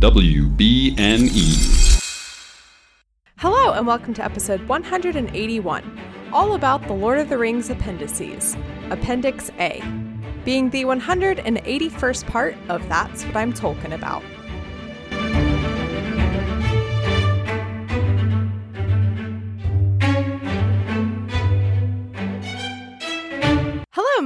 WBNE. Hello, and welcome to episode 181, all about the Lord of the Rings appendices, Appendix A, being the 181st part of That's What I'm Talking About.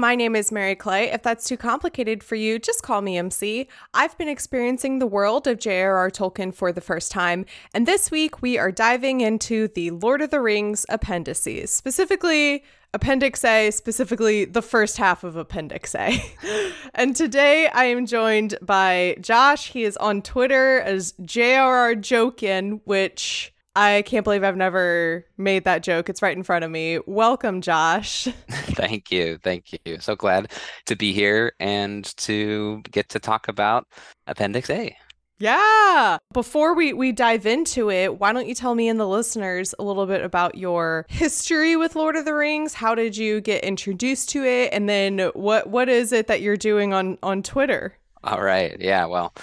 My name is Mary Clay. If that's too complicated for you, just call me MC. I've been experiencing the world of J.R.R. Tolkien for the first time, and this week we are diving into the Lord of the Rings appendices, specifically Appendix A, specifically the first half of Appendix A. and today I am joined by Josh. He is on Twitter as J.R.R. Jokin, which I can't believe I've never made that joke. It's right in front of me. Welcome, Josh. Thank you. Thank you. So glad to be here and to get to talk about Appendix A. Yeah. Before we, we dive into it, why don't you tell me and the listeners a little bit about your history with Lord of the Rings? How did you get introduced to it? And then what what is it that you're doing on, on Twitter? All right. Yeah. Well,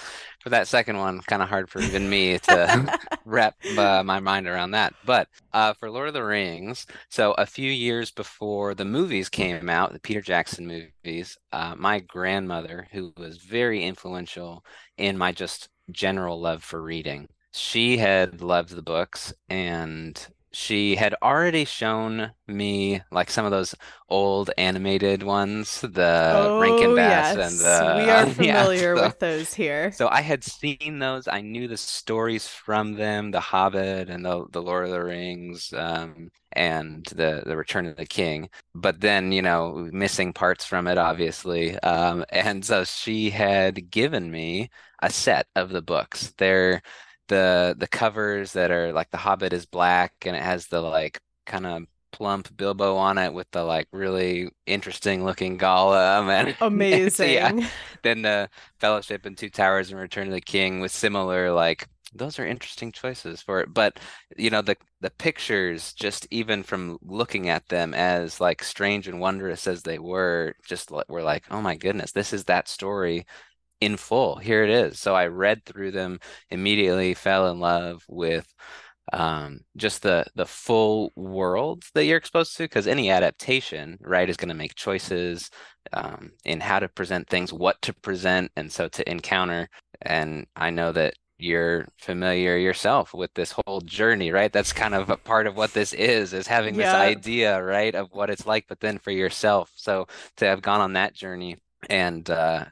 for that second one, kind of hard for even me to wrap uh, my mind around that. But uh, for Lord of the Rings, so a few years before the movies came out, the Peter Jackson movies, uh, my grandmother, who was very influential in my just general love for reading, she had loved the books and she had already shown me like some of those old animated ones, the oh, Rankin Bass yes. and the we are familiar yeah, so, with those here. So I had seen those. I knew the stories from them, The Hobbit and the the Lord of the Rings, um, and the the Return of the King. But then you know, missing parts from it, obviously. Um, and so she had given me a set of the books. They're the the covers that are like the Hobbit is black and it has the like kind of plump Bilbo on it with the like really interesting looking Gollum and amazing. and yeah. Then the Fellowship and Two Towers and Return of the King with similar like those are interesting choices for it. But you know the the pictures just even from looking at them as like strange and wondrous as they were, just were like oh my goodness, this is that story in full. Here it is. So I read through them immediately, fell in love with um, just the the full world that you're exposed to. Because any adaptation, right, is going to make choices um, in how to present things, what to present, and so to encounter. And I know that you're familiar yourself with this whole journey right that's kind of a part of what this is is having this idea right of what it's like but then for yourself so to have gone on that journey and uh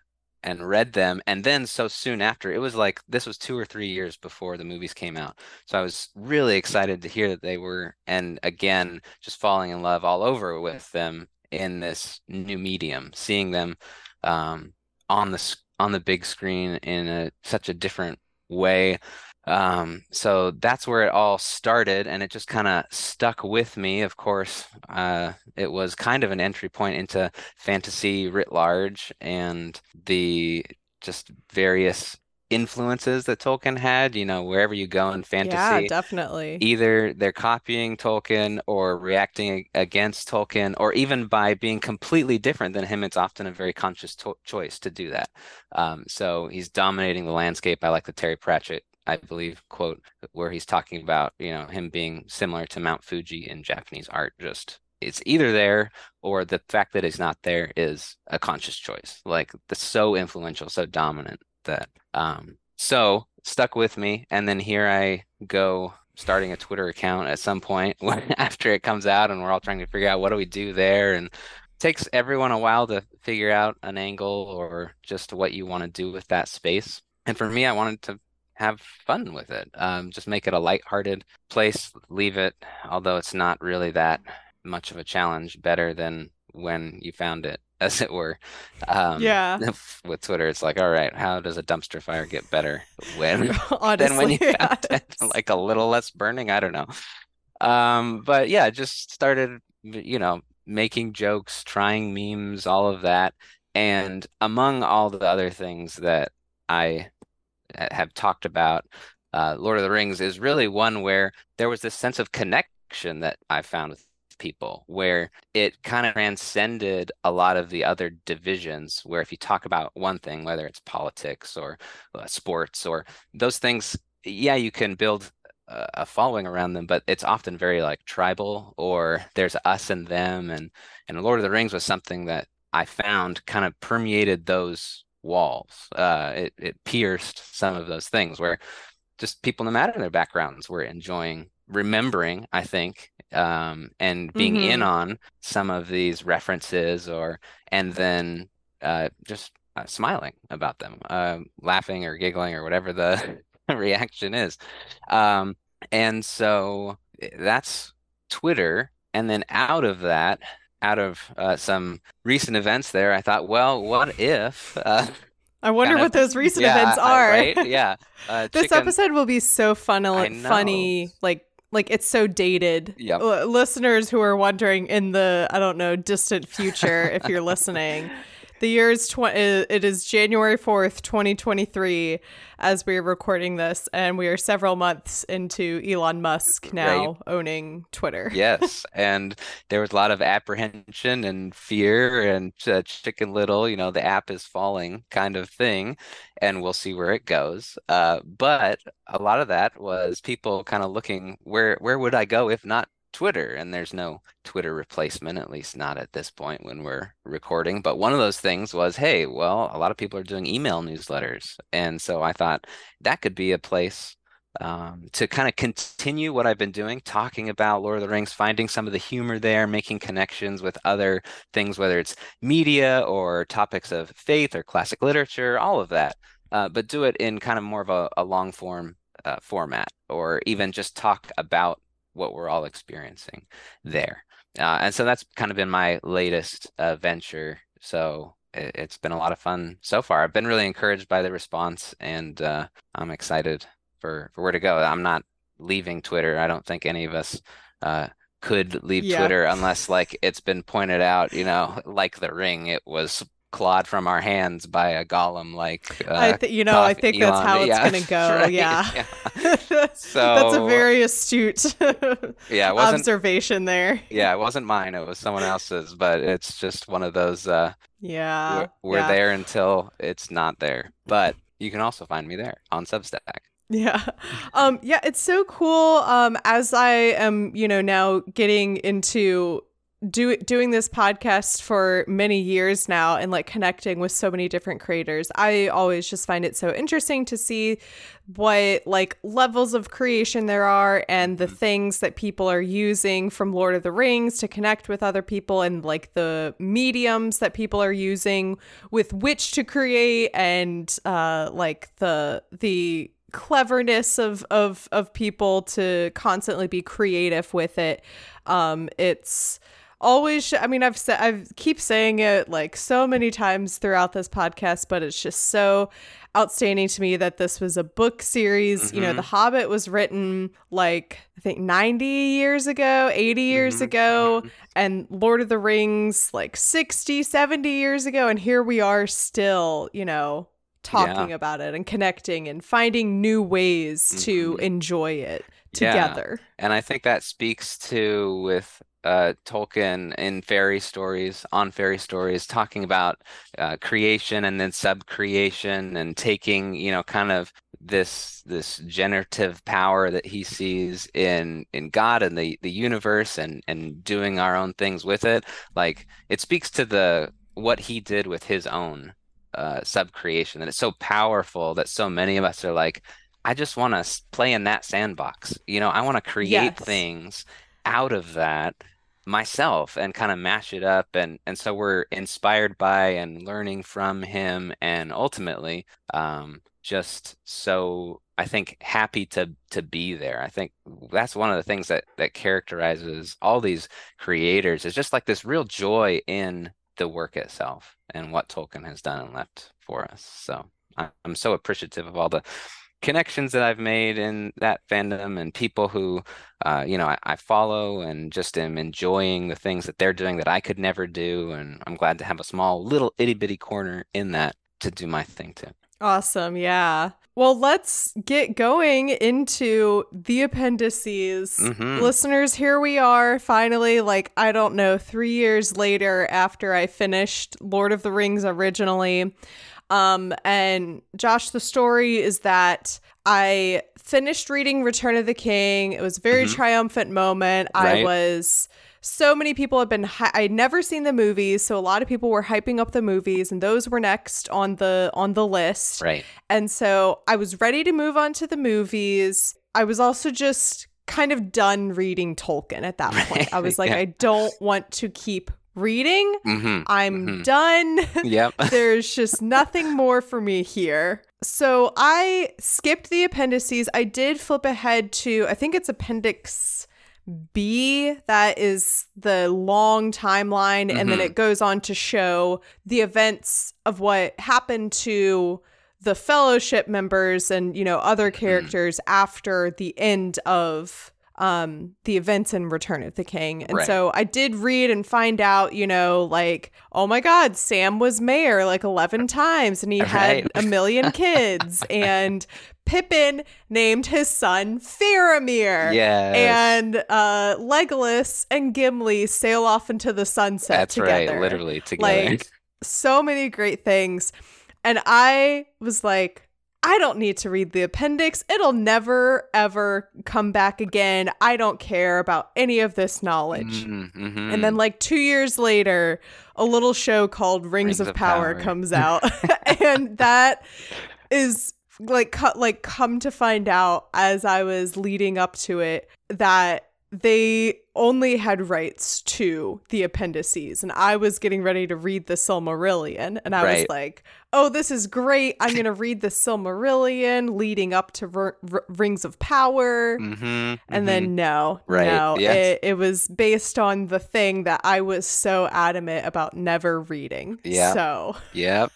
and read them and then so soon after it was like this was two or three years before the movies came out. So i was really excited to hear that they were and again just falling in love all over with them in this new medium seeing them um, on the on the big screen in a, such a different way um, so that's where it all started, and it just kind of stuck with me. Of course, uh, it was kind of an entry point into fantasy writ large and the just various influences that Tolkien had, you know, wherever you go in fantasy. Yeah, definitely. Either they're copying Tolkien or reacting against Tolkien, or even by being completely different than him. It's often a very conscious to- choice to do that. Um, so he's dominating the landscape. I like the Terry Pratchett I believe, quote, where he's talking about, you know, him being similar to Mount Fuji in Japanese art. Just it's either there or the fact that it's not there is a conscious choice. Like the so influential, so dominant that um so stuck with me. And then here I go starting a Twitter account at some point after it comes out and we're all trying to figure out what do we do there and takes everyone a while to figure out an angle or just what you want to do with that space. And for me, I wanted to have fun with it. Um, just make it a light-hearted place. Leave it, although it's not really that much of a challenge, better than when you found it, as it were. Um, yeah. With Twitter, it's like, all right, how does a dumpster fire get better when Honestly, than when you found yes. it? Like a little less burning. I don't know. Um, but yeah, just started, you know, making jokes, trying memes, all of that. And among all the other things that I have talked about uh, Lord of the Rings is really one where there was this sense of connection that I found with people where it kind of transcended a lot of the other divisions where if you talk about one thing whether it's politics or uh, sports or those things yeah you can build a following around them but it's often very like tribal or there's us and them and and lord of the rings was something that i found kind of permeated those walls uh it, it pierced some of those things where just people no matter their backgrounds were enjoying remembering i think um, and being mm-hmm. in on some of these references or and then uh, just uh, smiling about them uh, laughing or giggling or whatever the reaction is um, and so eh, that's twitter and then out of that out of uh, some recent events there i thought well what if uh, I wonder what those recent yeah, events are. right? Yeah. Uh, this chicken... episode will be so fun, funny, like like it's so dated. Yep. L- listeners who are wondering in the I don't know distant future, if you're listening, the year is tw- it is January 4th, 2023 as we're recording this and we are several months into Elon Musk now right. owning Twitter. yes, and there was a lot of apprehension and fear and uh, chicken little, you know, the app is falling kind of thing and we'll see where it goes. Uh, but a lot of that was people kind of looking where where would I go if not Twitter, and there's no Twitter replacement, at least not at this point when we're recording. But one of those things was, hey, well, a lot of people are doing email newsletters. And so I thought that could be a place um, to kind of continue what I've been doing, talking about Lord of the Rings, finding some of the humor there, making connections with other things, whether it's media or topics of faith or classic literature, all of that. Uh, but do it in kind of more of a, a long form uh, format, or even just talk about what we're all experiencing there. Uh, and so that's kind of been my latest uh, venture. So it, has been a lot of fun so far. I've been really encouraged by the response, and uh, I'm excited for for where to go. I'm not leaving Twitter. I don't think any of us uh, could leave yeah. Twitter unless, like, it's been pointed out. You know, like the ring, it was clawed from our hands by a Gollum like uh, I th- you know I think Elon. that's how it's yeah. gonna go right. yeah, yeah. so that's a very astute yeah observation there yeah it wasn't mine it was someone else's but it's just one of those uh yeah we're, we're yeah. there until it's not there but you can also find me there on Substack yeah. Um yeah, it's so cool um as I am, you know, now getting into do, doing this podcast for many years now and like connecting with so many different creators i always just find it so interesting to see what like levels of creation there are and the mm-hmm. things that people are using from lord of the rings to connect with other people and like the mediums that people are using with which to create and uh like the the cleverness of of of people to constantly be creative with it um it's always sh- i mean i've said i keep saying it like so many times throughout this podcast but it's just so outstanding to me that this was a book series mm-hmm. you know the mm-hmm. hobbit was written like i think 90 years ago 80 years mm-hmm. ago mm-hmm. and lord of the rings like 60 70 years ago and here we are still you know talking yeah. about it and connecting and finding new ways to mm-hmm. enjoy it together. Yeah. And I think that speaks to with uh, Tolkien in fairy stories, on fairy stories, talking about uh, creation and then sub-creation and taking, you know, kind of this this generative power that he sees in in God and the the universe and and doing our own things with it. Like it speaks to the what he did with his own uh, sub-creation, and it's so powerful that so many of us are like, I just want to play in that sandbox. You know, I want to create yes. things out of that myself and kind of mash it up and and so we're inspired by and learning from him and ultimately um just so I think happy to to be there. I think that's one of the things that that characterizes all these creators is just like this real joy in the work itself and what Tolkien has done and left for us. So I'm so appreciative of all the connections that I've made in that fandom and people who, uh, you know, I, I, follow and just am enjoying the things that they're doing that I could never do. And I'm glad to have a small little itty bitty corner in that to do my thing too. Awesome. Yeah. Well, let's get going into the appendices. Mhm. Listeners, here we are finally, like, I don't know, three years later after I finished Lord of the Rings originally. Um, and Josh, the story is that I finished reading Return of the King. It was a very Mhm. triumphant moment. I was so many people had been hy- I'd never seen the movies, so a lot of people were hyping up the movies and those were next on the on the list. Right. And so I was ready to move on to the movies. I was also just kind of done reading Tolkien at that point. I was like Yeah. I don't want to keep reading. Mm-hmm. I'm Mhm. done. Yep. There's just nothing more for me here. So I skipped the appendices. I did flip ahead to, I think it's Appendix B, that is the long timeline. And then Mhm. it goes on to show the events of what happened to the fellowship members and, you know, other characters after the end of um the events in Return of the King. And Right. so I did read and find out, you know, like, oh my god, Sam was mayor like 11 times and he had a million kids and Pippin named his son Faramir. Yes. And uh Legolas and Gimli sail off into the sunset That's together. right. Literally together. Like so many great things. And I was like, I don't need to read the appendix. It'll never, ever come back again. I don't care about any of this knowledge. Mhm, And then, like, two years later, a little show called Rings, Rings of, of Power, Power. comes out. and that is like, cut, like, come to find out as I was leading up to it that they only had rights to the appendices and i was getting ready to read the silmarillion and i was like oh this is great i'm going to read the silmarillion leading up to R- R- rings of power Mhm, and mhm. then no Right, no yes. it, it was based on the thing that i was so adamant about never reading Yeah. so Yep.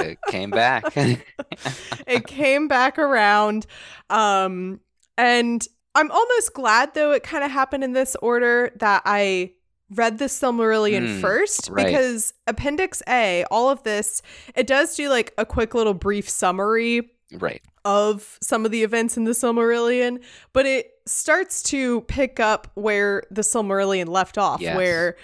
It came back. it came back around um and i'm almost glad though it kind of happened in this order that i read the silmarillion Mm, first right. because appendix a all of this it does do like a quick little brief summary right. of some of the events in the Silmarillion, but it starts to pick up where the Silmarillion left off, Yes. where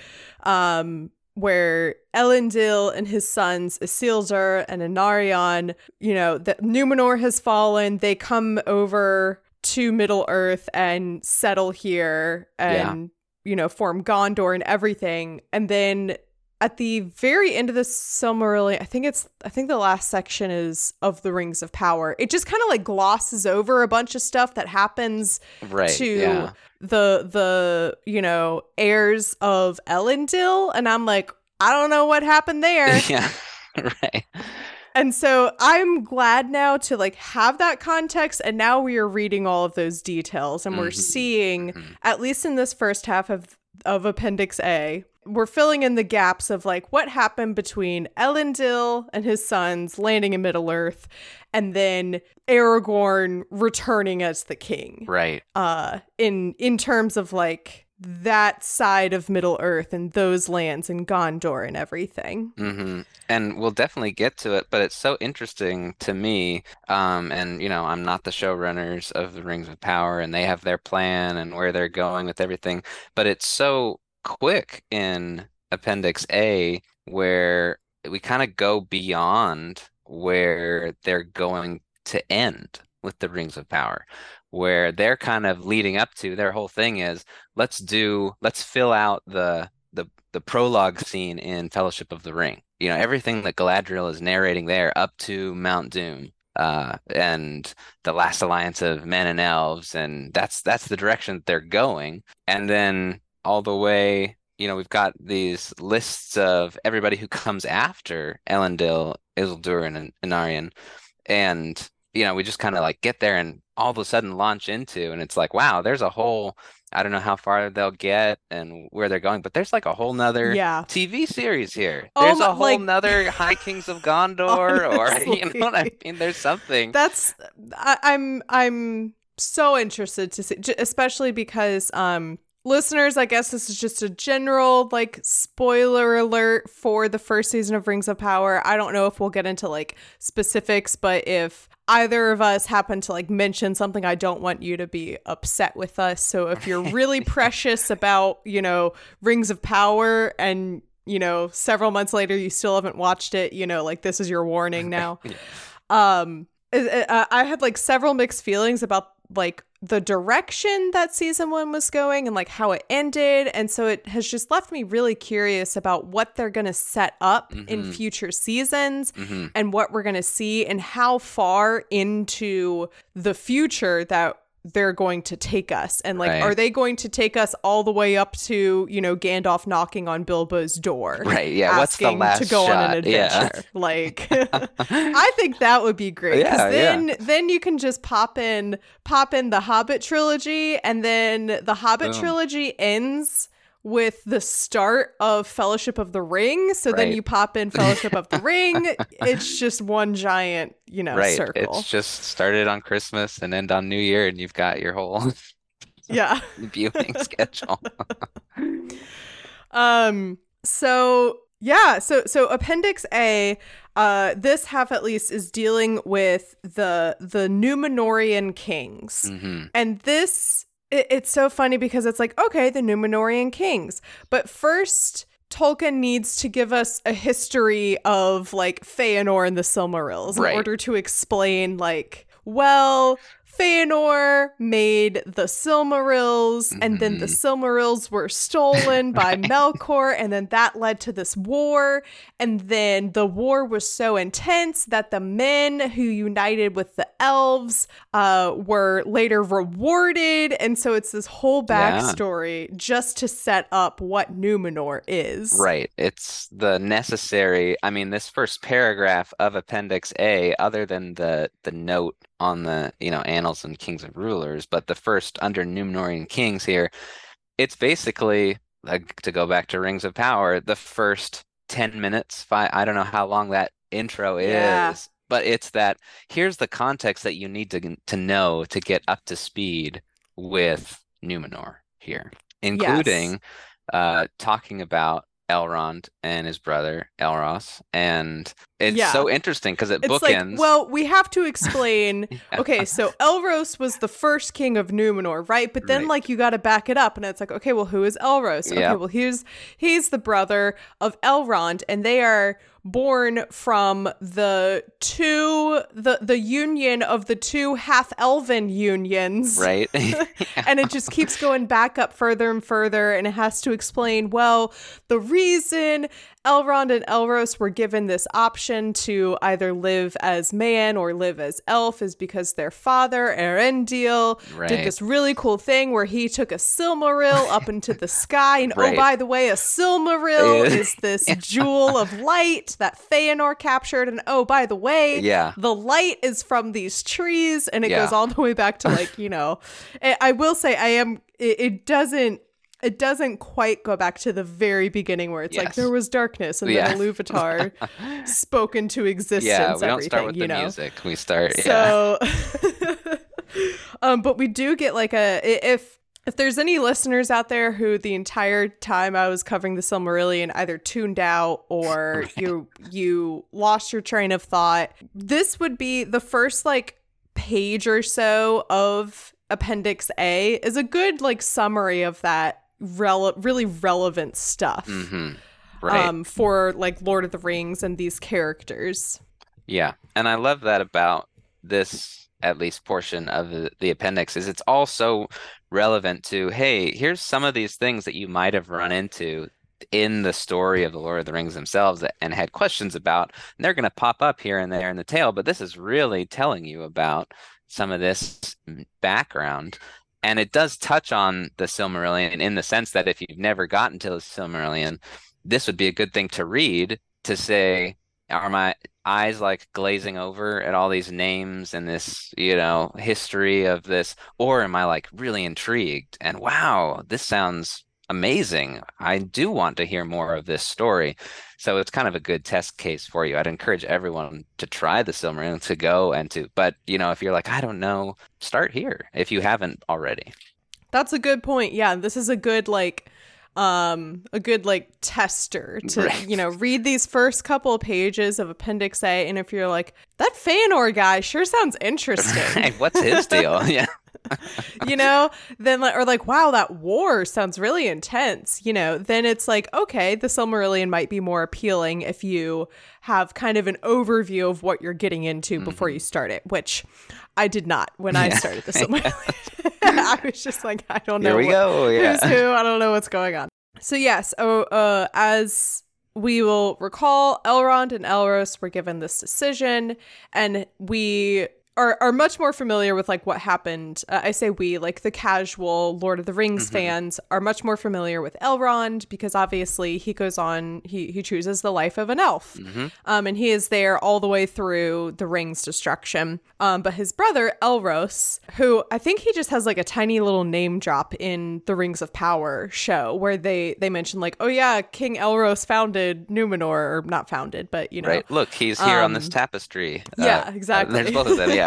um where Elendil and his sons Isildur and Anarion, you know, that Numenor has fallen, they come over to Middle Earth and settle here and you know, form Gondor and everything. And then at the very end of the Silmarillion, I think it's I think the last section is of the Rings of Power. It just kind of like glosses over a bunch of stuff that happens Right. to yeah. the the you know heirs of Elendil, and I'm like, I don't know what happened there. yeah. right. And so I'm glad now to like have that context, and now we are reading all of those details, and we're Mhm. seeing Mhm. at least in this first half of of Appendix A, we're filling in the gaps of like what happened between Elendil and his sons landing in Middle Earth, and then Aragorn returning as the king. Right. Uh, in in terms of like that side of Middle Earth and those lands and Gondor and everything. hmm And we'll definitely get to it, but it's so interesting to me. Um, and you know, I'm not the showrunners of the Rings of Power, and they have their plan and where they're going with everything. But it's so quick in Appendix A where we kind of go beyond where they're going to end with the Rings of Power, where they're kind of leading up to their whole thing is let's do let's fill out the the the prologue scene in Fellowship of the Ring. You know, everything that Galadriel is narrating there up to Mount Doom. Uh, and the last alliance of men and elves, and that's that's the direction that they're going. And then all the way, you know, we've got these lists of everybody who comes after Elendil, Isildur, and Anarion, and you know, we just kind of like get there and all of a sudden launch into, and it's like, wow, there's a whole, I don't know how far they'll get and where they're going, but there's like a whole nother Yeah. TV series here. Oh There's my- a whole like- nother High Kings of Gondor, or you know what I mean? There's something. That's I, I'm I'm so interested to see, especially because um listeners, I guess this is just a general like spoiler alert for the first season of Rings of Power. I don't know if we'll get into like specifics, but if either of us happen to like mention something, I don't want you to be upset with us. So if you're really precious about, you know, Rings of Power and you know, several months later you still haven't watched it, you know, like this is your warning now. yeah. Um I had like several mixed feelings about like the direction that season one was going and like how it ended. And so it has just left me really curious about what they're going to set up mm-hmm. in future seasons mm-hmm. and what we're going to see and how far into the future that they're going to take us and like right. are they going to take us all the way up to you know Gandalf knocking on Bilbo's door right yeah what's the last to go shot? on an adventure yeah. like I think that would be great yeah, then yeah. then you can just pop in pop in the Hobbit trilogy and then the Hobbit Boom. trilogy ends with the start of Fellowship of the Ring. So right. then you pop in Fellowship of the Ring. It's just one giant, you know, right. circle. It's just started on Christmas and end on New Year, and you've got your whole yeah viewing schedule. um. So yeah. So so Appendix A. Uh, this half at least is dealing with the the Numenorian kings, mm-hmm. and this it, it's so funny because it's like, okay, the Numenorian kings. But first, Tolkien needs to give us a history of like Feanor and the Silmarils right. in order to explain, like, well, Feanor made the Silmarils, mm-hmm. and then the mm-hmm. Silmarils were stolen by Melkor, and then that led to this war. And then the war was so intense that the men who united with the elves uh, were later rewarded. And so it's this whole backstory yeah. just to set up what Numenor is. Right. It's the necessary. I mean, this first paragraph of Appendix A, other than the the note on the you know annals and kings and rulers but the first under Numenorean kings here it's basically like to go back to rings of power the first 10 minutes five i don't know how long that intro is but it's that here's the context that you need to to know to get up to speed with numenor here including yes. uh talking about Elrond and his brother Elros, and it's yeah. so interesting because it it's bookends. Like, well, we have to explain. yeah. Okay, so Elros was the first king of Numenor, right? But then, right. like, you got to back it up, and it's like, okay, well, who is Elros? Okay, yep. well, he's he's the brother of Elrond, and they are born from the two the the union of the two half elven unions. Right. And it just keeps going back up further and further and it has to explain well the reason Elrond and Elros were given this option to either live as man or live as elf is because their father, Eärendil, right. did this really cool thing where he took a Silmaril up into the sky. And oh, right. oh, by the way, a Silmaril is this jewel of light that Feanor captured. And oh, by the way, yeah. the light is from these trees. And it yeah. goes all the way back to like, you know, I will say I am, it, it doesn't it doesn't quite go back to the very beginning where it's yes. like there was darkness and yeah. then Iluvatar spoke into existence. Yeah, we don't start with the know? music. We start. So, yeah. um, but we do get like a if if there's any listeners out there who the entire time I was covering the Silmarillion either tuned out or right. you you lost your train of thought, this would be the first like page or so of Appendix A is a good like summary of that rele- really relevant stuff mm-hmm. right. um, for like Lord of the Rings and these characters. Yeah, and I love that about this at least portion of the, the appendix is it's also relevant to hey here's some of these things that you might have run into in the story of the Lord of the Rings themselves and had questions about. And they're going to pop up here and there in the tale, but this is really telling you about some of this background and it does touch on the Silmarillion in the sense that if you've never gotten to the Silmarillion, this would be a good thing to read to say, are my eyes like glazing over at all these names and this, you know, history of this, or am I like really intrigued and wow, this sounds amazing. I do want to hear more of this story. So it's kind of a good test case for you. I'd encourage everyone to try the Silmarillion to go and to, but you know, if you're like, I don't know, start here if you haven't already. That's a good point. Yeah, this is a good like um a good like tester to Right. you know read these first couple of pages of appendix A and if you're like that Feanor guy sure sounds interesting. Hey, what's his deal? Yeah. you know then like or like wow that war sounds really intense you know then it's like okay the silmarillion might be more appealing if you have kind of an overview of what you're getting into before you start it which i did not when i Mm-hmm. Started the silmarillion i was just like i don't know Here we what- go. Yeah. who's who i don't know what's going on so yes oh, uh, as we will recall elrond and elros were given this decision and we are, are much more familiar with like what happened uh, i say we like the casual lord of the rings fans are much more familiar with elrond because obviously he goes on he he chooses the life of an elf um and he is there all the way through the rings destruction um but his brother elros who i think he just has like a tiny little name drop in the rings of power show where they they mention like oh yeah king elros founded numenor or not founded but you know Right. Look, he's here on this Um, tapestry. yeah, Uh, exactly. There's both of them. Yeah.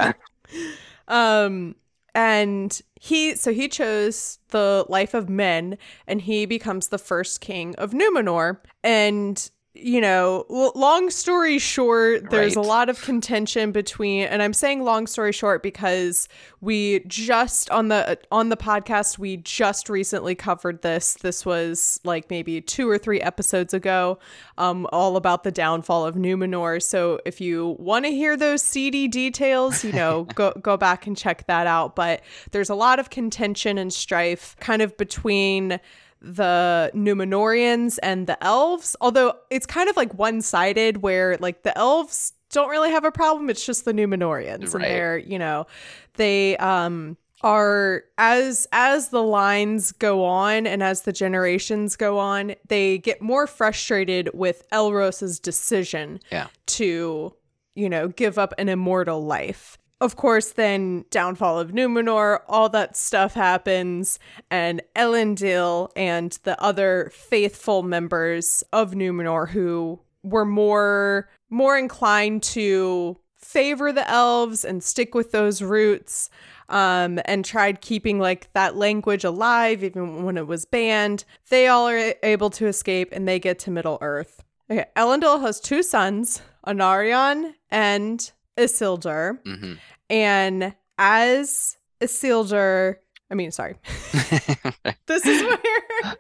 Um and he so he chose the life of men and he becomes the first king of Numenor. And you know, long story short, there's a lot of contention between and I'm saying long story short because we just on the on the podcast we just recently covered this. This was like maybe 2 or 3 episodes ago um all about the downfall of Numenor. So if you want to hear those seedy details, you know, go go back and check that out, but there's a lot of contention and strife kind of between the Numenorians and the elves, although it's kind of like one sided where like the elves don't really have a problem. It's just the Numenorians. And they're, you know, they um are as as the lines go on and as the generations go on, they get more frustrated with Elros's decision Yeah. to, you know, give up an immortal life. Of course, then downfall of Numenor, all that stuff happens, and Elendil and the other faithful members of Numenor who were more more inclined to favor the elves and stick with those roots um, and tried keeping like that language alive even when it was banned. They all are able to escape and they get to Middle Earth. Okay, Elendil has two sons, Anarion and Isildur. hmm And as Isildur, I mean, sorry, this is where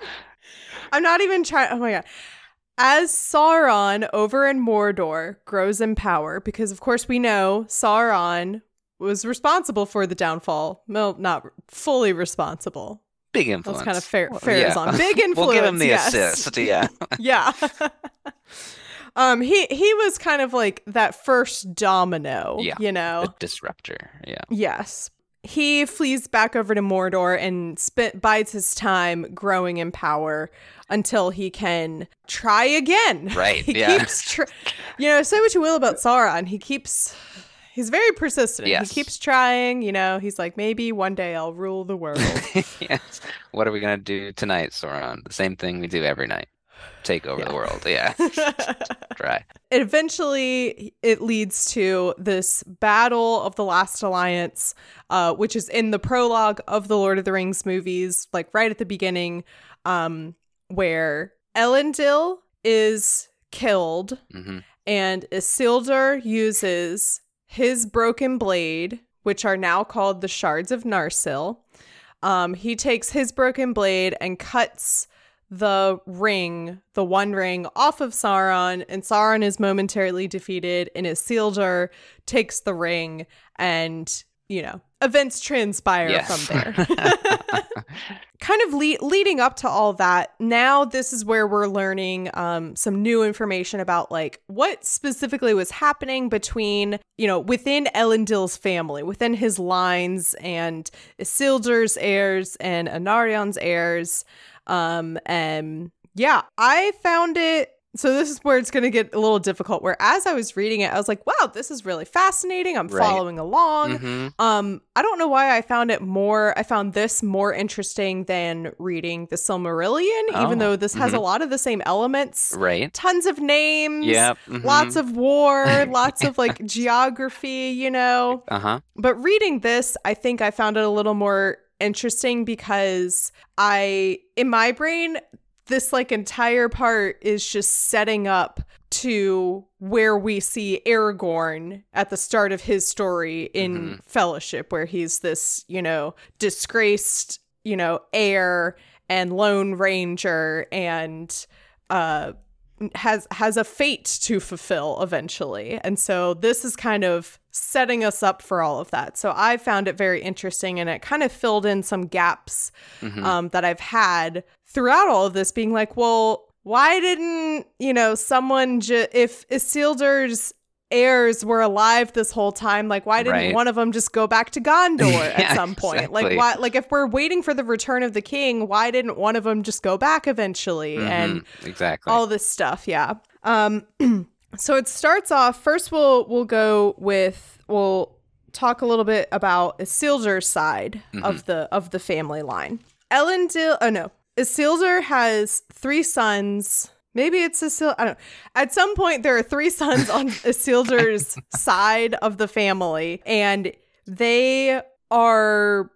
I'm not even trying. Oh my god. As Sauron over in Mordor grows in power, because of course we know Sauron was responsible for the downfall. Well, not fully responsible. Big influence. That's kind of fair. Well, Fair yeah. is on big influence. We'll give him the yes. assist. Yeah. yeah. Um, he he was kind of like that first domino. Yeah. You know. Disruptor. Yeah. Yes. He flees back over to Mordor and spent bides his time growing in power until he can try again. Right, he yeah. keeps tr- You know, say what you will about Sauron, he keeps he's very persistent. Yes. He keeps trying, you know, he's like maybe one day I'll rule the world. yes. What are we gonna do tonight, Sauron? The same thing we do every night. Take over the world. Yeah. Try. eventually it leads to this battle of the last alliance uh, which is in the prologue of the lord of the rings movies like right at the beginning um, where elendil is killed hmm and isildur uses his broken blade which are now called the shards of narsil um, he takes his broken blade and cuts the ring, the one ring, off of Sauron, and Sauron is momentarily defeated, and Isildur takes the ring, and you know, events transpire Yes. from there. kind of le- leading up to all that, now this is where we're learning um, some new information about like what specifically was happening between, you know, within Elendil's family, within his lines, and Isildur's heirs and Anarion's heirs. Um, and yeah, I found it. So this is where it's going to get a little difficult. Where as I was reading it, I was like, "Wow, this is really fascinating. I'm Right. following along." hmm Um, I don't know why I found it more. I found this more interesting than reading the Silmarillion, even Oh, though this has a lot of the same elements. Right. Tons of names. Yep. Lots of war, lots of like geography, you know. Uh huh. But reading this, I think I found it a little more interesting because I, in my brain, this like entire part is just setting up to where we see Aragorn at the start of his story in mm-hmm. Fellowship, where he's this, you know, disgraced, you know, heir and lone ranger and uh has has a fate to fulfill eventually. And so this is kind of setting us up for all of that. So I found it very interesting and it kind of filled in some gaps mm-hmm. um, that I've had throughout all of this being like, well, why didn't, you know, someone ju- if Isildur's heirs were alive this whole time like why didn't right. one of them just go back to gondor yeah, at some point exactly. like why like if we're waiting for the return of the king why didn't one of them just go back eventually mm-hmm. and exactly all this stuff yeah um so it starts off first we'll we'll go with we'll talk a little bit about Isildur's side mm-hmm. of the of the family line Elendil oh no Isildur has three sons Maybe it's Isildur. I don't know. At some point, there are three sons on Isildur's side of the family, and they are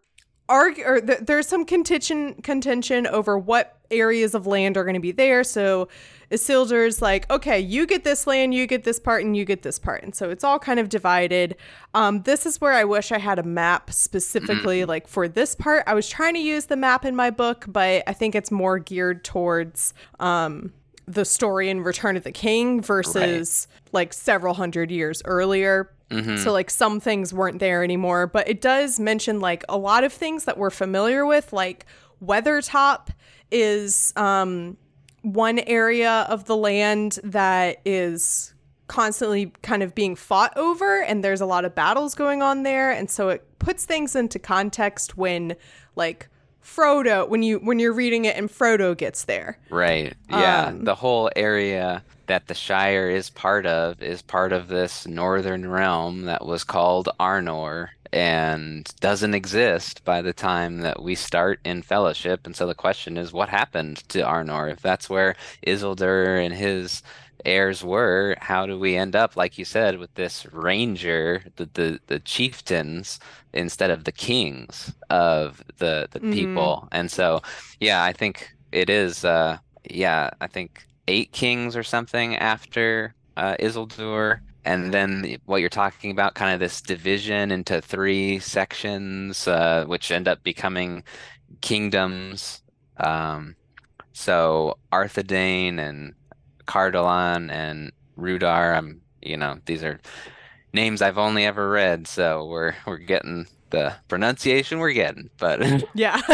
argue or th- there's some contention contention over what areas of land are going to be there. So Isildur's like, okay, you get this land, you get this part, and you get this part. And so it's all kind of divided. Um, this is where I wish I had a map specifically, mm-hmm. like for this part. I was trying to use the map in my book, but I think it's more geared towards um, the story in Return of the King versus right. like several hundred years earlier. Mm-hmm. So like some things weren't there anymore, but it does mention like a lot of things that we're familiar with, like Weathertop is um, one area of the land that is constantly kind of being fought over, and there's a lot of battles going on there, and so it puts things into context when like Frodo when you when you're reading it and Frodo gets there. Right. Yeah. Um, the whole area that the Shire is part of is part of this northern realm that was called Arnor and doesn't exist by the time that we start in Fellowship. And so the question is, what happened to Arnor? If that's where Isildur and his heirs were, how do we end up, like you said, with this ranger, the the, the chieftains instead of the kings of the the mm-hmm. people? And so, yeah, I think it is. Uh, yeah, I think eight kings or something after uh, Isildur. And then what you're talking about, kind of this division into three sections, uh, which end up becoming kingdoms. Um, so Arthedain and Cardolan and Rhudaur. I'm, you know, these are names I've only ever read, so we're we're getting the pronunciation we're getting, but yeah.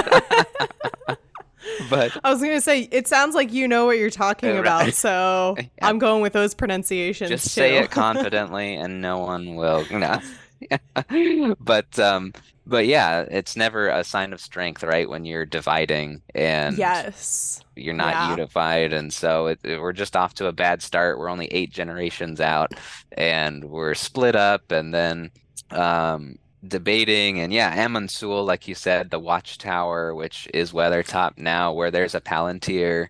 but I was gonna say it sounds like you know what you're talking uh, right. about, so yeah. I'm going with those pronunciations. Just too. say it confidently, and no one will. No. but um, but yeah, it's never a sign of strength, right? When you're dividing and yes, you're not yeah. unified, and so it, it, we're just off to a bad start. We're only eight generations out, and we're split up, and then um, debating and yeah Amon Sul like you said the watchtower which is Weathertop now where there's a palantir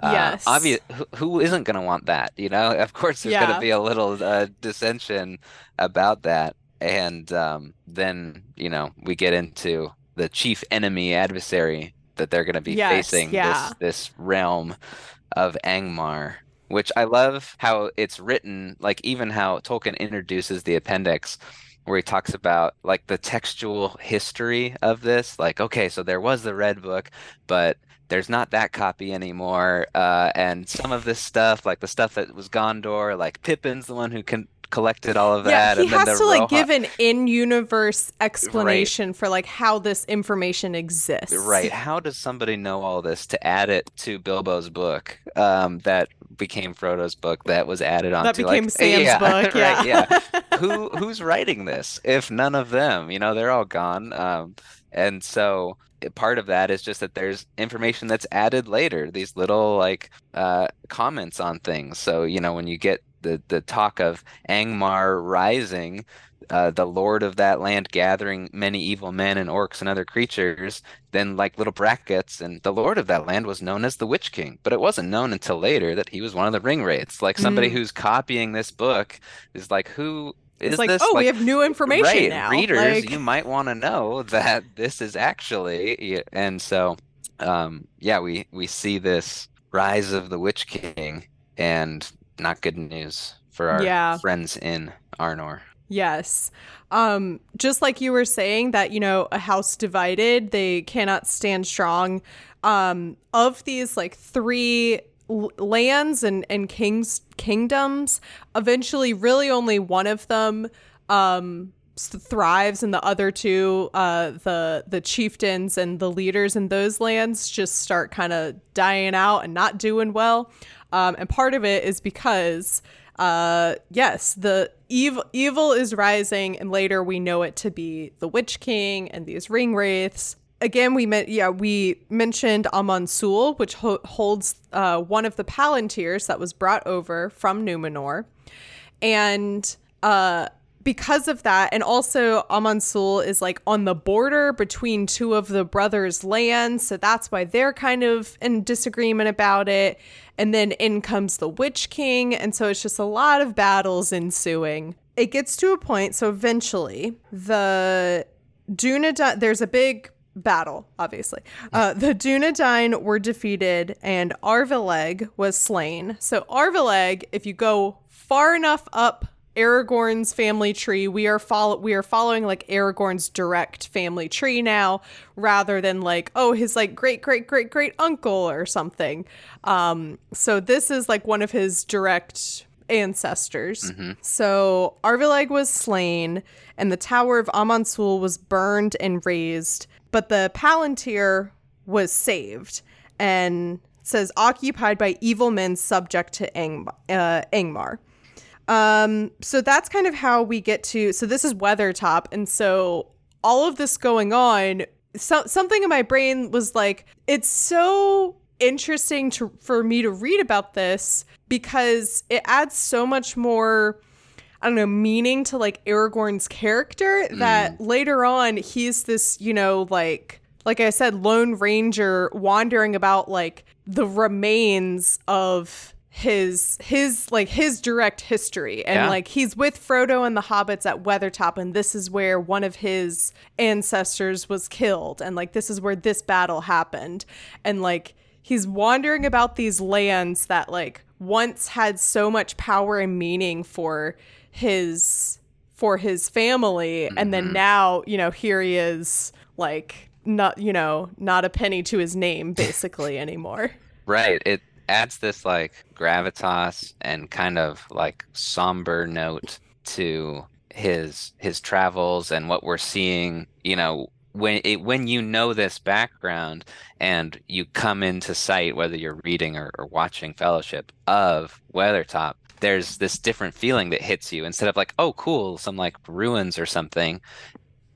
uh, yes obvious who, who isn't going to want that you know of course there's yeah. going to be a little uh, dissension about that and um, then you know we get into the chief enemy adversary that they're going to be yes, facing yeah. this this realm of Angmar which I love how it's written like even how Tolkien introduces the appendix where he talks about like the textual history of this like okay so there was the red book but there's not that copy anymore uh, and some of this stuff like the stuff that was gondor like pippin's the one who can collected all of that. Yeah, he has to like give an in-universe explanation right. for like how this information exists. Right. How does somebody know all this to add it to Bilbo's book? Um, that became Frodo's book that was added on that became like, Sam's yeah, book. Yeah. right, yeah. Who who's writing this? If none of them, you know, they're all gone. Um, and so part of that is just that there's information that's added later these little like uh, comments on things so you know when you get the the talk of Angmar rising, uh, the lord of that land gathering many evil men and orcs and other creatures, then like little brackets, and the lord of that land was known as the Witch King. But it wasn't known until later that he was one of the ring wraiths. Like somebody mm. who's copying this book is like, who is it's like, this oh, like we have new information right, now. readers, Like- you might want to know that this is actually, and so, um, yeah, we we see this rise of the Witch King, and not good news for our Yeah. friends in Arnor. Yes. Um, just like you were saying that, you know, a house divided, they cannot stand strong. Um, of these like three l- lands and, and kings kingdoms, eventually really only one of them um thrives and the other two uh the the chieftains and the leaders in those lands just start kind of dying out and not doing well um and part of it is because uh yes the evil evil is rising and later we know it to be the witch king and these ring wraiths. Again we meant yeah we mentioned Amon Sul which ho- holds uh one of the palantirs that was brought over from Numenor. And uh because of that and also Amon Sul is like on the border between two of the brothers lands so that's why they're kind of in disagreement about it. And then in comes the witch king and so it's just a lot of battles ensuing. It gets to a point so eventually the Dunedain there's a big battle obviously. Uh, the Dunedain were defeated and Arveleg was slain. So Arveleg if you go far enough up Aragorn's family tree we are follow we are following like Aragorn's direct family tree now rather than like oh his like great great great great uncle or something um so this is like one of his direct ancestors. So Arveleg was slain, and the Tower of Amon Sul was burned and razed, but the Palantir was saved and says occupied by evil men subject to Ang- uh, Angmar. Um, so that's kind of how we get to. So this is Weathertop, and so all of this going on, so, something in my brain was like, it's so interesting to for me to read about this because it adds so much more. I don't know, meaning to like Aragorn's character that later on he's this, you know, like like I said, Lone Ranger wandering about like the remains of his his like his direct history. And Yeah. like he's with Frodo and the hobbits at Weathertop and this is where one of his ancestors was killed. And like this is where this battle happened. And like he's wandering about these lands that like once had so much power and meaning for his for his family. And then mm-hmm. now you know here he is like not you know not a penny to his name basically anymore. Right. It adds this like gravitas and kind of like somber note to his his travels and what we're seeing, you know, when it when you know this background and you come into sight, whether you're reading or, or watching Fellowship of Weathertop, there's this different feeling that hits you instead of like, oh cool, some like ruins or something.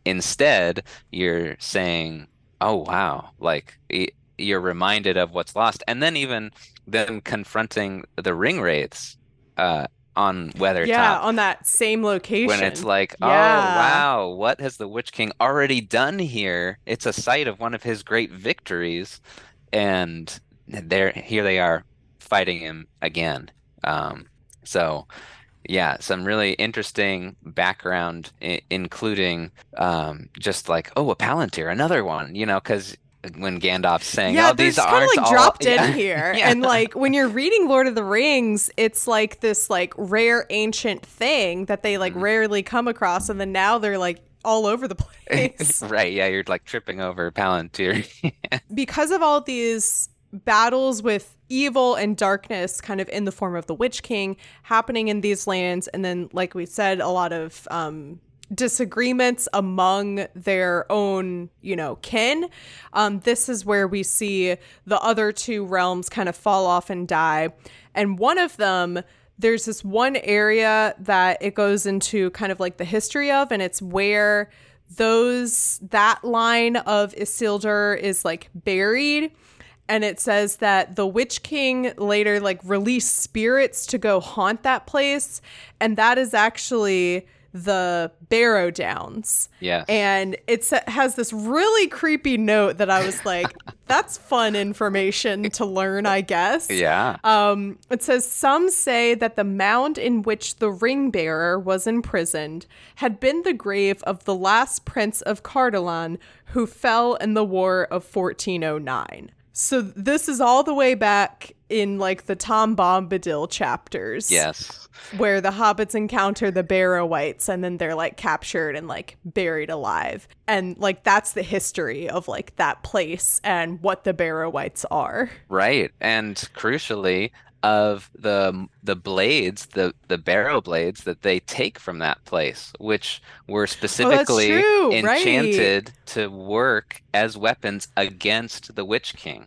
Instead, you're saying, oh wow, like y- you're reminded of what's lost, and then even them confronting the ring wraiths uh, on Weathertop. yeah on that same location When it's like, oh wow, what has the Witch King already done here? It's a site of one of his great victories, and there, here they are fighting him again. Um, so, yeah, some really interesting background, I including um, just like, oh, a Palantir, another one, you know, because when Gandalf's saying, yeah, oh, these they're kind aren't of like all dropped Yeah. in here, Yeah. and like when you're reading Lord of the Rings, it's like this like rare ancient thing that they like rarely come across, and then now they're like all over the place. Right, yeah, you're like tripping over Palantir. because of all these battles with evil and darkness kind of in the form of the witch king happening in these lands and then like we said a lot of um disagreements among their own you know kin um this is where we see the other two realms kind of fall off and die. And one of them there's this one area that it goes into kind of like the history of and it's where those that line of Isildur is like buried. And it says that the witch king later like released spirits to go haunt that place. And that is actually the Barrow Downs. Yeah. And it has this really creepy note that I was like that's fun information to learn, I guess. Yeah. Um, it says some say that the mound in which the ring bearer was imprisoned had been the grave of the last prince of Cardolan who fell in the War of 1409. So this is all the way back in like the Tom Bombadil chapters. Yes. Where the hobbits encounter the Barrow-wights and then they're like captured and like buried alive. And like that's the history of like that place and what the Barrow-wights are. Right. And crucially, of the the blades, the the barrow blades that they take from that place, which were oh, specifically true, right. enchanted to work as weapons against the Witch King.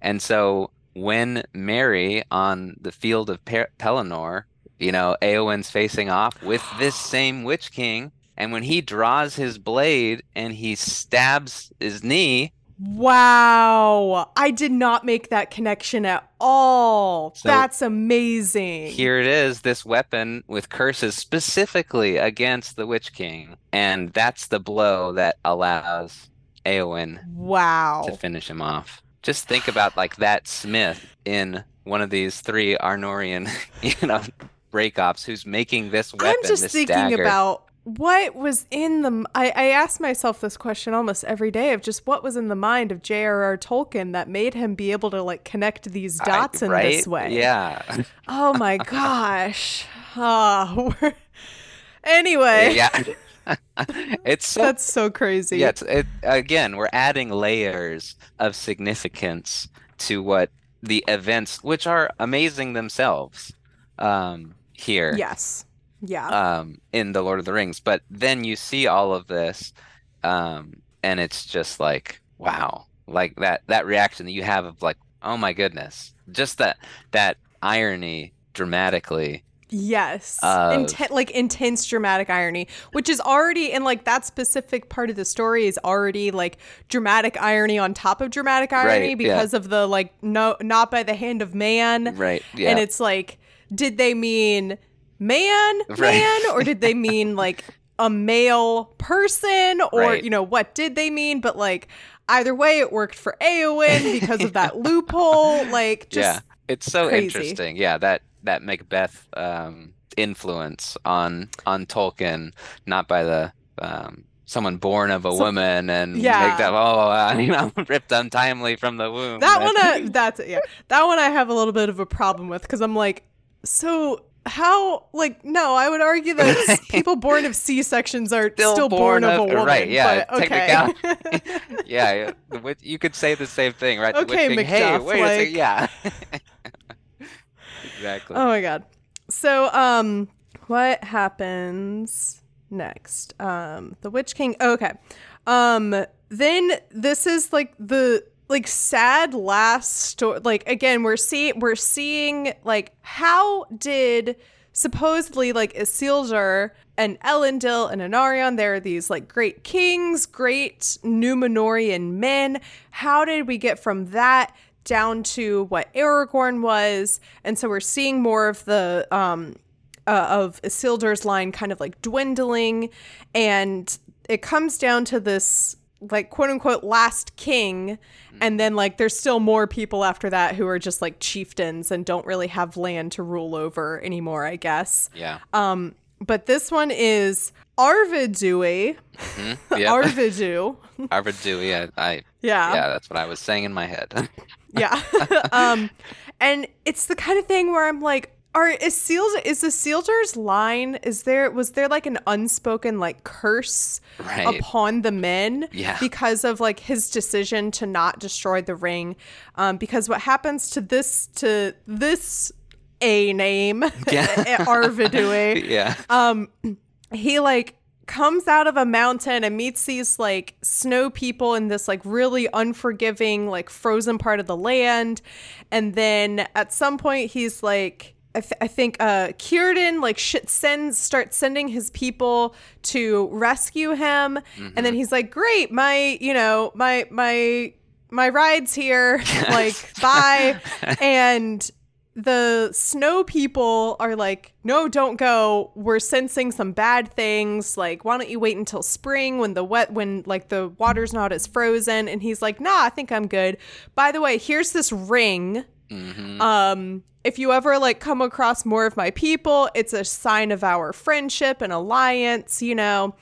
And so when Merry on the field of Pe- Pelennor, you know, Eowyn's facing off with this same Witch King, and when he draws his blade and he stabs his knee, Wow. I did not make that connection at all. So, That's amazing. here it is, this weapon with curses specifically against the Witch King. And that's the blow that allows Eowyn wow. to finish him off. Just think about like that Smith in one of these three Arnorian, you know, breakoffs who's making this weapon. I'm just thinking dagger. about what was in the I, I ask myself this question almost every day of just what was in the mind of J.R.R. Tolkien that made him be able to like connect these dots I- in right? this way. Yeah. Oh my gosh. Ah, anyway, yeah. it's so that's so crazy. Yeah, it's, it, again, we're adding layers of significance to what the events, which are amazing themselves, um, here Yes. Yeah. um, in the Lord of the Rings. But then you see all of this, um, and it's just like, wow, like that that reaction that you have of like, oh my goodness, just that that irony dramatically. Yes. Of- Inten- like intense dramatic irony, which is already in like that specific part of the story is already like dramatic irony on top of dramatic irony Right, yeah. because of the like no not by the hand of man. Right. Yeah. And it's like did they mean man Right. man or did they mean like a male person or Right. you know what did they mean but like either way it worked for Eowyn because of that loophole like just yeah, it's so crazy. interesting. Yeah, that that Macbeth um, influence on on Tolkien, not by the um, someone born of a So- woman and Yeah. Macbeth, oh, uh, you know, ripped untimely from the womb. That one, I, that's yeah. That one I have a little bit of a problem with because I'm like, so how? Like, no, I would argue that people born of C sections are still, born, of, a woman. right? Yeah, but okay. yeah, you could say the same thing, right? Okay, King, hey, wait a second, yeah, exactly. oh my god. So, um, what happens next? Um, the Witch King. Okay. Um, then this is like the like sad last story. Like again, we're seeing we're seeing like how did supposedly like Isildur and Elendil and Anarion, they're these like great kings, great Numenorian men. How did we get from that down to what Aragorn was? And so we're seeing more of the um uh, of Isildur's line kind of like dwindling, and it comes down to this like quote unquote last king, and then like there's still more people after that who are just like chieftains and don't really have land to rule over anymore, I guess. Yeah. Um, but this one is Arvidui, Mhm. Yep. Arvidu, Arvidu, yeah, I, yeah, yeah, that's what I was saying in my head. yeah. um, and it's the kind of thing where I'm like, are is Seals is the Isildur's line? Is there was there like an unspoken like curse Right. upon the men Yeah. because of like his decision to not destroy the ring? Um, because what happens to this to this a name Yeah. Arvidue yeah. um he like comes out of a mountain and meets these like snow people in this like really unforgiving like frozen part of the land and then at some point he's like I, th- I think uh like shit sends starts sending his people to rescue him and then he's like great my you know my my my ride's here like bye and the snow people are like, no, don't go. We're sensing some bad things. Like, why don't you wait until spring when the wet, when like the water's not as frozen? And he's like, nah, I think I'm good. By the way, here's this ring. Hmm Um, if you ever like come across more of my people, it's a sign of our friendship and alliance, you know.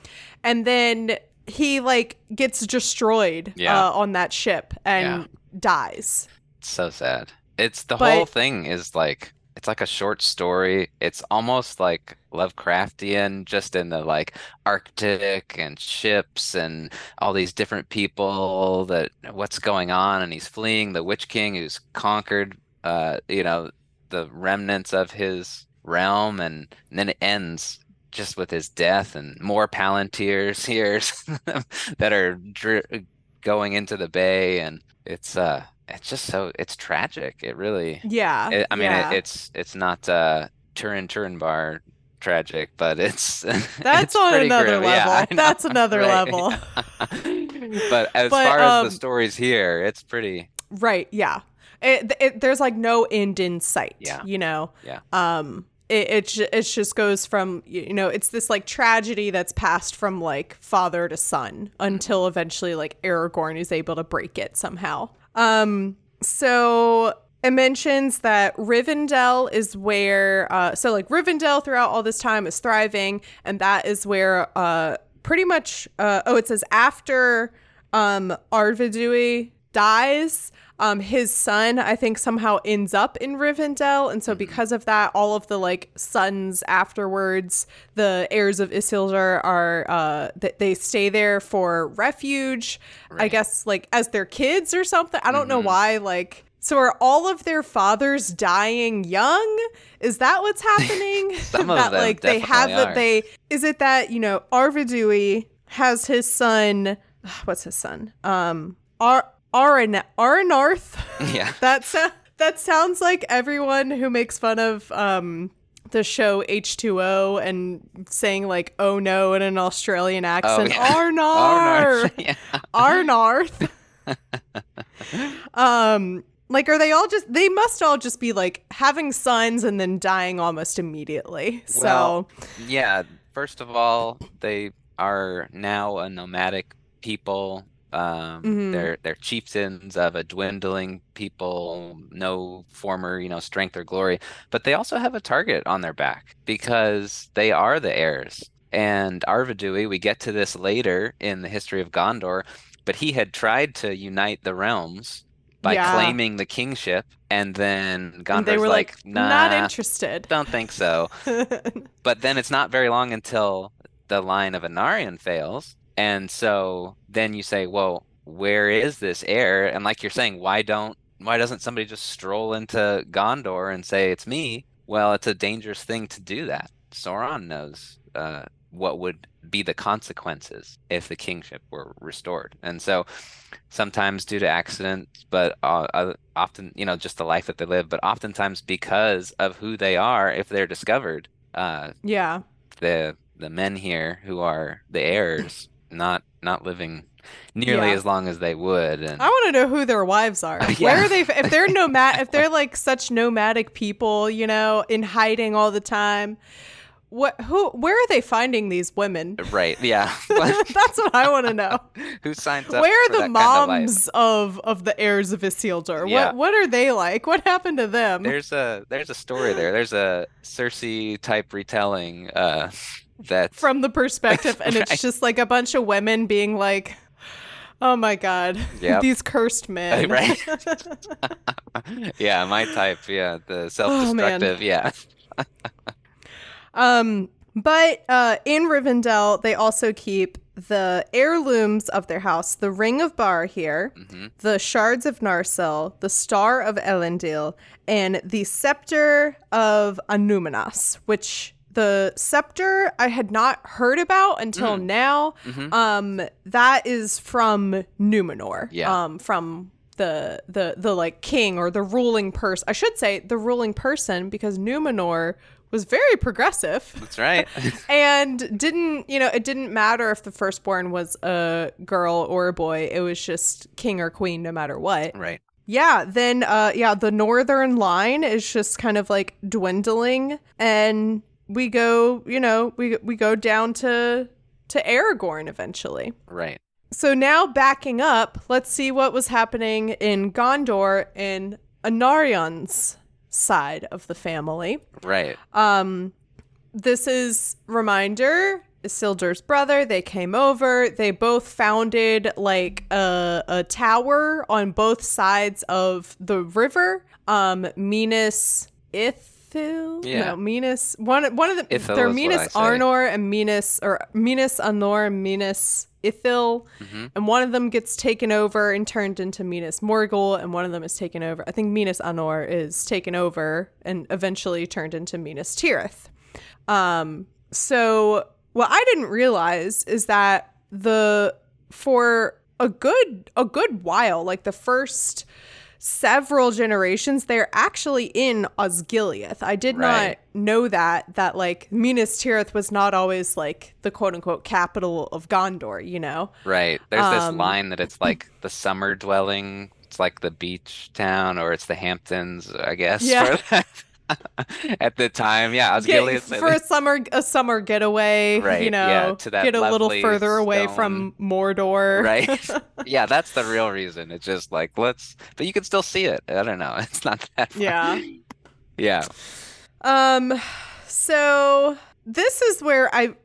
And then he like gets destroyed Yeah. uh, on that ship and dies. so sad. It's the But- whole thing is like it's like a short story. It's almost like Lovecraftian, just in the like Arctic and ships and all these different people that what's going on, and he's fleeing the Witch King who's conquered uh, you know, the remnants of his realm, and, and then it ends just with his death and more Palantirs here that are dri going into the bay, and it's uh it's just so it's tragic. It really Yeah. it, I mean yeah. it, it's it's not uh Turin Turambar tragic, but it's That's it's on another grim. Yeah, level. I know, That's another right? level. But as But, far as um, the stories here, it's pretty Right. Yeah. It, it, there's like no end in sight. Yeah. You know. Yeah. Um. It it, it just goes from you know it's this like tragedy that's passed from like father to son until eventually like Aragorn is able to break it somehow. Um. So it mentions that Rivendell is where uh so like Rivendell throughout all this time is thriving and that is where uh pretty much uh oh it says after um Arvidui dies um his son I think somehow ends up in Rivendell and so because of that all of the like sons afterwards the heirs of Isildur are uh that they stay there for refuge I guess like as their kids or something. I don't know Mhm. why like so are all of their fathers dying young? Is that what's happening? Some of that them like they have are. they is it that, you know, Arvidui has his son what's his son? Um Ar Aran Aranarth. yeah. That's that sounds like everyone who makes fun of um the show H2O and saying like oh no in an Australian accent. Oh, yeah. Arnar. Oh, no. yeah. Arnarth. um, like, are they all just? They must all just be like having sons and then dying almost immediately. Well, so Yeah, first of all, they are now a nomadic people. Um, Mhm. they're they're chieftains of a dwindling people, no former, you know, strength or glory. But they also have a target on their back because they are the heirs. And Arvidui, we get to this later in the history of Gondor, but he had tried to unite the realms by Yeah. claiming the kingship, and then and Gondor's they were like, nah, not interested. don't think so. But then it's not very long until the line of Anarion fails. And so then you say, well, where is this heir? And like you're saying, why don't why doesn't somebody just stroll into Gondor and say it's me? Well, it's a dangerous thing to do that. Sauron knows uh, what would be the consequences if the kingship were restored. And so sometimes due to accident, but uh, often, you know, just the life that they live, but oftentimes because of who they are, if they're discovered, uh, yeah, the the men here who are the heirs not not living nearly Yeah. as long as they would and I want to know who their wives are. Yeah. Where are they? If they're nomad, if they're like such nomadic people, you know, in hiding all the time. What? Who? Where are they finding these women? right yeah That's what I want to know. who signs up Where for are the that kind of moms of of the heirs of Isildur? Yeah. What what are they like? What happened to them? there's a there's a story there there's a Circe type retelling uh that From the perspective, and it's just like a bunch of women being like, "Oh my god, Yep. these cursed men." right yeah my type yeah the self-destructive yeah Um, but uh, in Rivendell, they also keep the heirlooms of their house: the Ring of Barahir, hmm the shards of Narsil, the Star of Elendil, and the Scepter of Annuminas, which the scepter I had not heard about until now. hmm Um, that is from Numenor. Yeah. Um, from the the the like king or the ruling person. I should say the ruling person because Numenor was very progressive. That's right. And didn't you know it didn't matter if the firstborn was a girl or a boy. It was just king or queen no matter what. Right. Yeah, then uh yeah, the northern line is just kind of like dwindling. And we go, you know, we we go down to to Aragorn eventually. Right. So now backing up, let's see what was happening in Gondor in Anarion's side of the family. Right. Um this is reminder Isildur's brother. They came over. They both founded like a, a tower on both sides of the river. Um, Minas Ithil. Yeah. No, Minas. One one of the Ithil they're Minas. Arnor and Minas or Minas Anor and Minas Ithil. Mhm. And one of them gets taken over and turned into Minas Morgul, and one of them is taken over. I think Minas Anor is taken over and eventually turned into Minas Tirith. Um, so what I didn't realize is that the for a good a good while, like the first several generations, they're actually in Osgiliath. I did Right. not know that that like Minas Tirith was not always like the quote unquote capital of Gondor, you know? Right. There's this Um, line that it's like the summer dwelling. It's like the beach town, or it's the Hamptons, I guess. Yeah. At the time, yeah, I was Get- for a summer a summer getaway, Right, you know, yeah, to that get a little further away from Mordor. Right. Yeah, that's the real reason. It's just like let's, but you can still see it. I don't know. It's not that far. Yeah. Yeah. Um so this is where I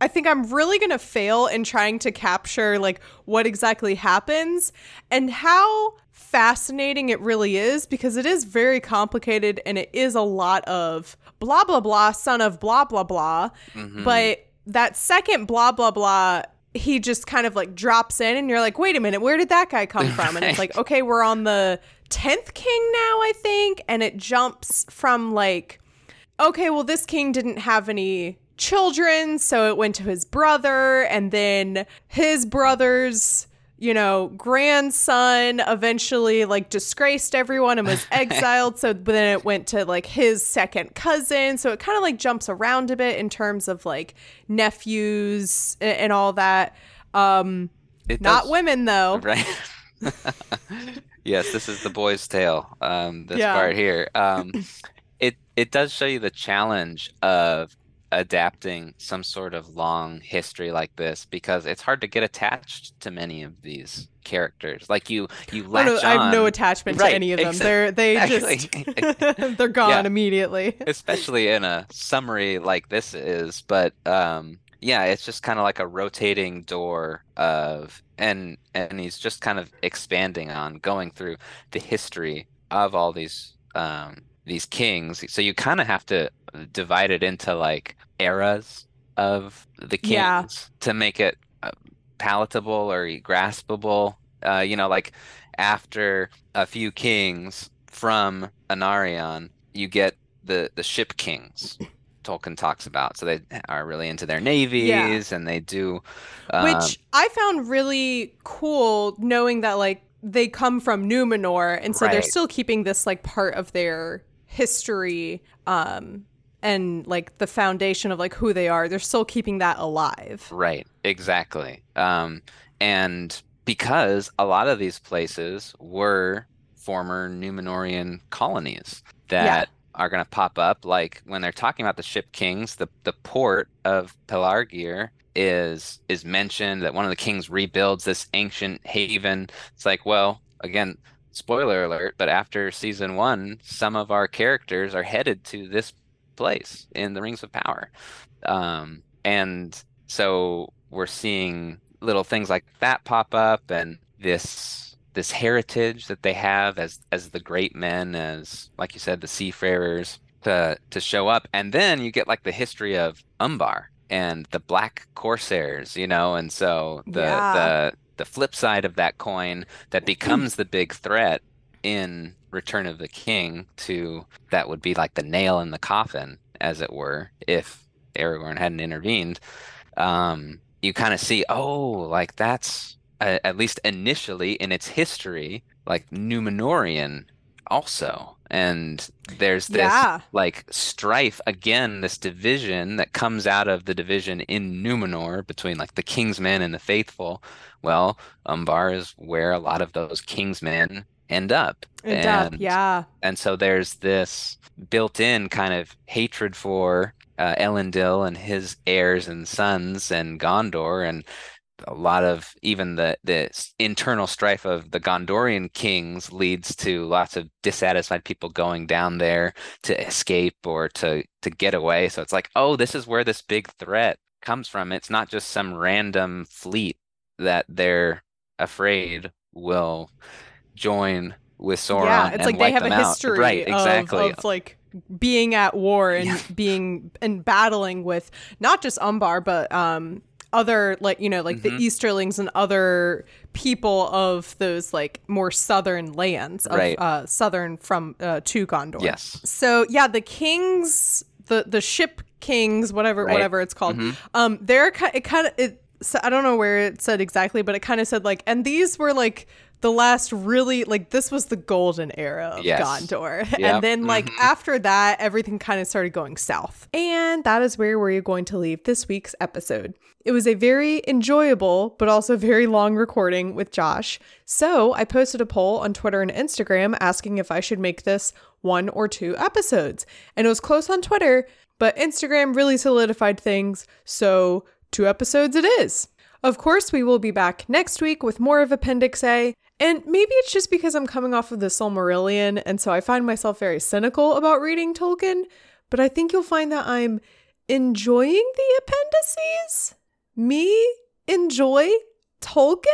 I think I'm really going to fail in trying to capture like what exactly happens and how fascinating it really is because it is very complicated and it is a lot of blah blah blah son of blah blah blah. Mhm. but that second blah blah blah he just kind of like drops in and you're like wait a minute where did that guy come from? And it's like okay we're on the 10th king now i think. And it jumps from like okay well this king didn't have any children so it went to his brother and then his brother's you know grandson eventually like disgraced everyone and was exiled so then it went to like his second cousin so it kind of like jumps around a bit in terms of like nephews a- and all that um It not does- women though Right. Yes, this is the boy's tale. Um, this Yeah. part here. Um, it it does show you the challenge of adapting some sort of long history like this because it's hard to get attached to many of these characters. Like you you Oh, latch no, I have no attachment Right, to any of them. They're they exactly. just they're gone Yeah. immediately. especially in a summary like this is. But um, yeah, it's just kind of like a rotating door of and and he's just kind of expanding on going through the history of all these um these kings. So you kind of have to divide it into like eras of the kings Yeah. to make it uh, palatable or graspable. Uh, you know, like after a few kings from Anarion, you get the the ship kings. Tolkien talks about, so they are really into their navies, and they do. Um, Which I found really cool knowing that like they come from Numenor and so they're still keeping this like part of their history um and like the foundation of like who they are. They're still keeping that alive. Right, exactly. Um, and because a lot of these places were former Numenorian colonies that are going to pop up, like when they're talking about the ship kings, the the port of Pelargir is is mentioned that one of the kings rebuilds this ancient haven. It's like, well, again, spoiler alert, but after season one, some of our characters are headed to this place in the Rings of Power. Um, and so we're seeing little things like that pop up and this this heritage that they have as as the great men as like you said the seafarers to to show up and then you get like the history of Umbar and the black corsairs you know and so the Yeah. the the flip side of that coin that becomes the big threat in Return of the King to that would be like the nail in the coffin as it were if Aragorn hadn't intervened um, you kind of see, oh, like that's uh, at least initially in its history, like Numenorian also. And there's this Yeah. like strife again, this division that comes out of the division in Numenor between like the Kingsmen and the faithful. Well, Umbar is where a lot of those Kingsmen end up. End up, yeah. and so there's this built-in kind of hatred for uh, Elendil and his heirs and sons and Gondor and a lot of even the the internal strife of the Gondorian kings leads to lots of dissatisfied people going down there to escape or to to get away. So it's like, oh, this is where this big threat comes from. It's not just some random fleet that they're afraid will join with Sauron Yeah, it's and like they have a out. history Right, exactly. of like being at war and Yeah. being and battling with not just Umbar but um other like you know like Mhm. the Easterlings and other people of those like more southern lands of Right. uh southern from uh to Gondor. Yes. So yeah, the kings, the the ship kings, whatever Right. whatever it's called, Mhm. um, they're it kind of it. So I don't know where it said exactly, but it kind of said like, and these were like the last really like this was the golden era of Yes. Gondor, Yep. and then like Mhm. after that, everything kind of started going south, and that is where we're going to leave this week's episode. It was a very enjoyable but also very long recording with Josh. So I posted a poll on Twitter and Instagram asking if I should make this one or two episodes. And it was close on Twitter, but Instagram really solidified things. So two episodes it is. Of course, we will be back next week with more of Appendix A. And maybe it's just because I'm coming off of the Silmarillion, and so I find myself very cynical about reading Tolkien, but I think you'll find that I'm enjoying the appendices. Me enjoy Tolkien?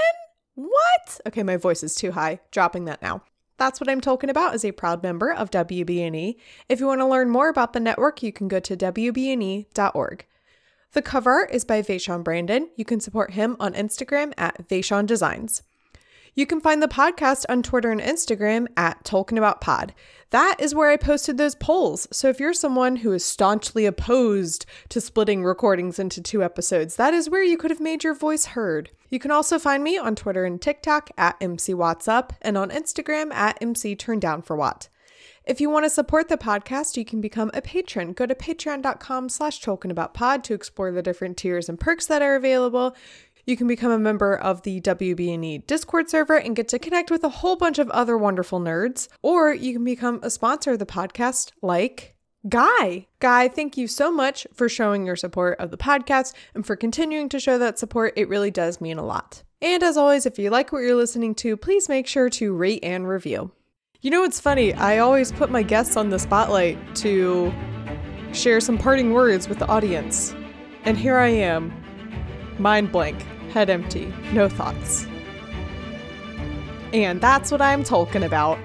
What? Okay, my voice is too high. Dropping that now. That's what I'm talking about as a proud member of WBNE. If you want to learn more about the network, you can go to WBNE.org. The cover art is by Vaishon Brandon. You can support him on Instagram at Vaishon Designs. You can find the podcast on Twitter and Instagram at Tolkien About Pod. That is where I posted those polls. So if you're someone who is staunchly opposed to splitting recordings into two episodes, that is where you could have made your voice heard. You can also find me on Twitter and TikTok at MC Watts Up and on Instagram at MC Turn Down for Watt. If you want to support the podcast, you can become a patron. Go to patreon.com slash pod to explore the different tiers and perks that are available. You can become a member of the WBNE Discord server and get to connect with a whole bunch of other wonderful nerds. Or you can become a sponsor of the podcast like Guy. Guy, thank you so much for showing your support of the podcast and for continuing to show that support. It really does mean a lot. And as always, if you like what you're listening to, please make sure to rate and review. You know what's funny? I always put my guests on the spotlight to share some parting words with the audience. And here I am, mind blank, head empty, no thoughts. And that's what I'm talking about.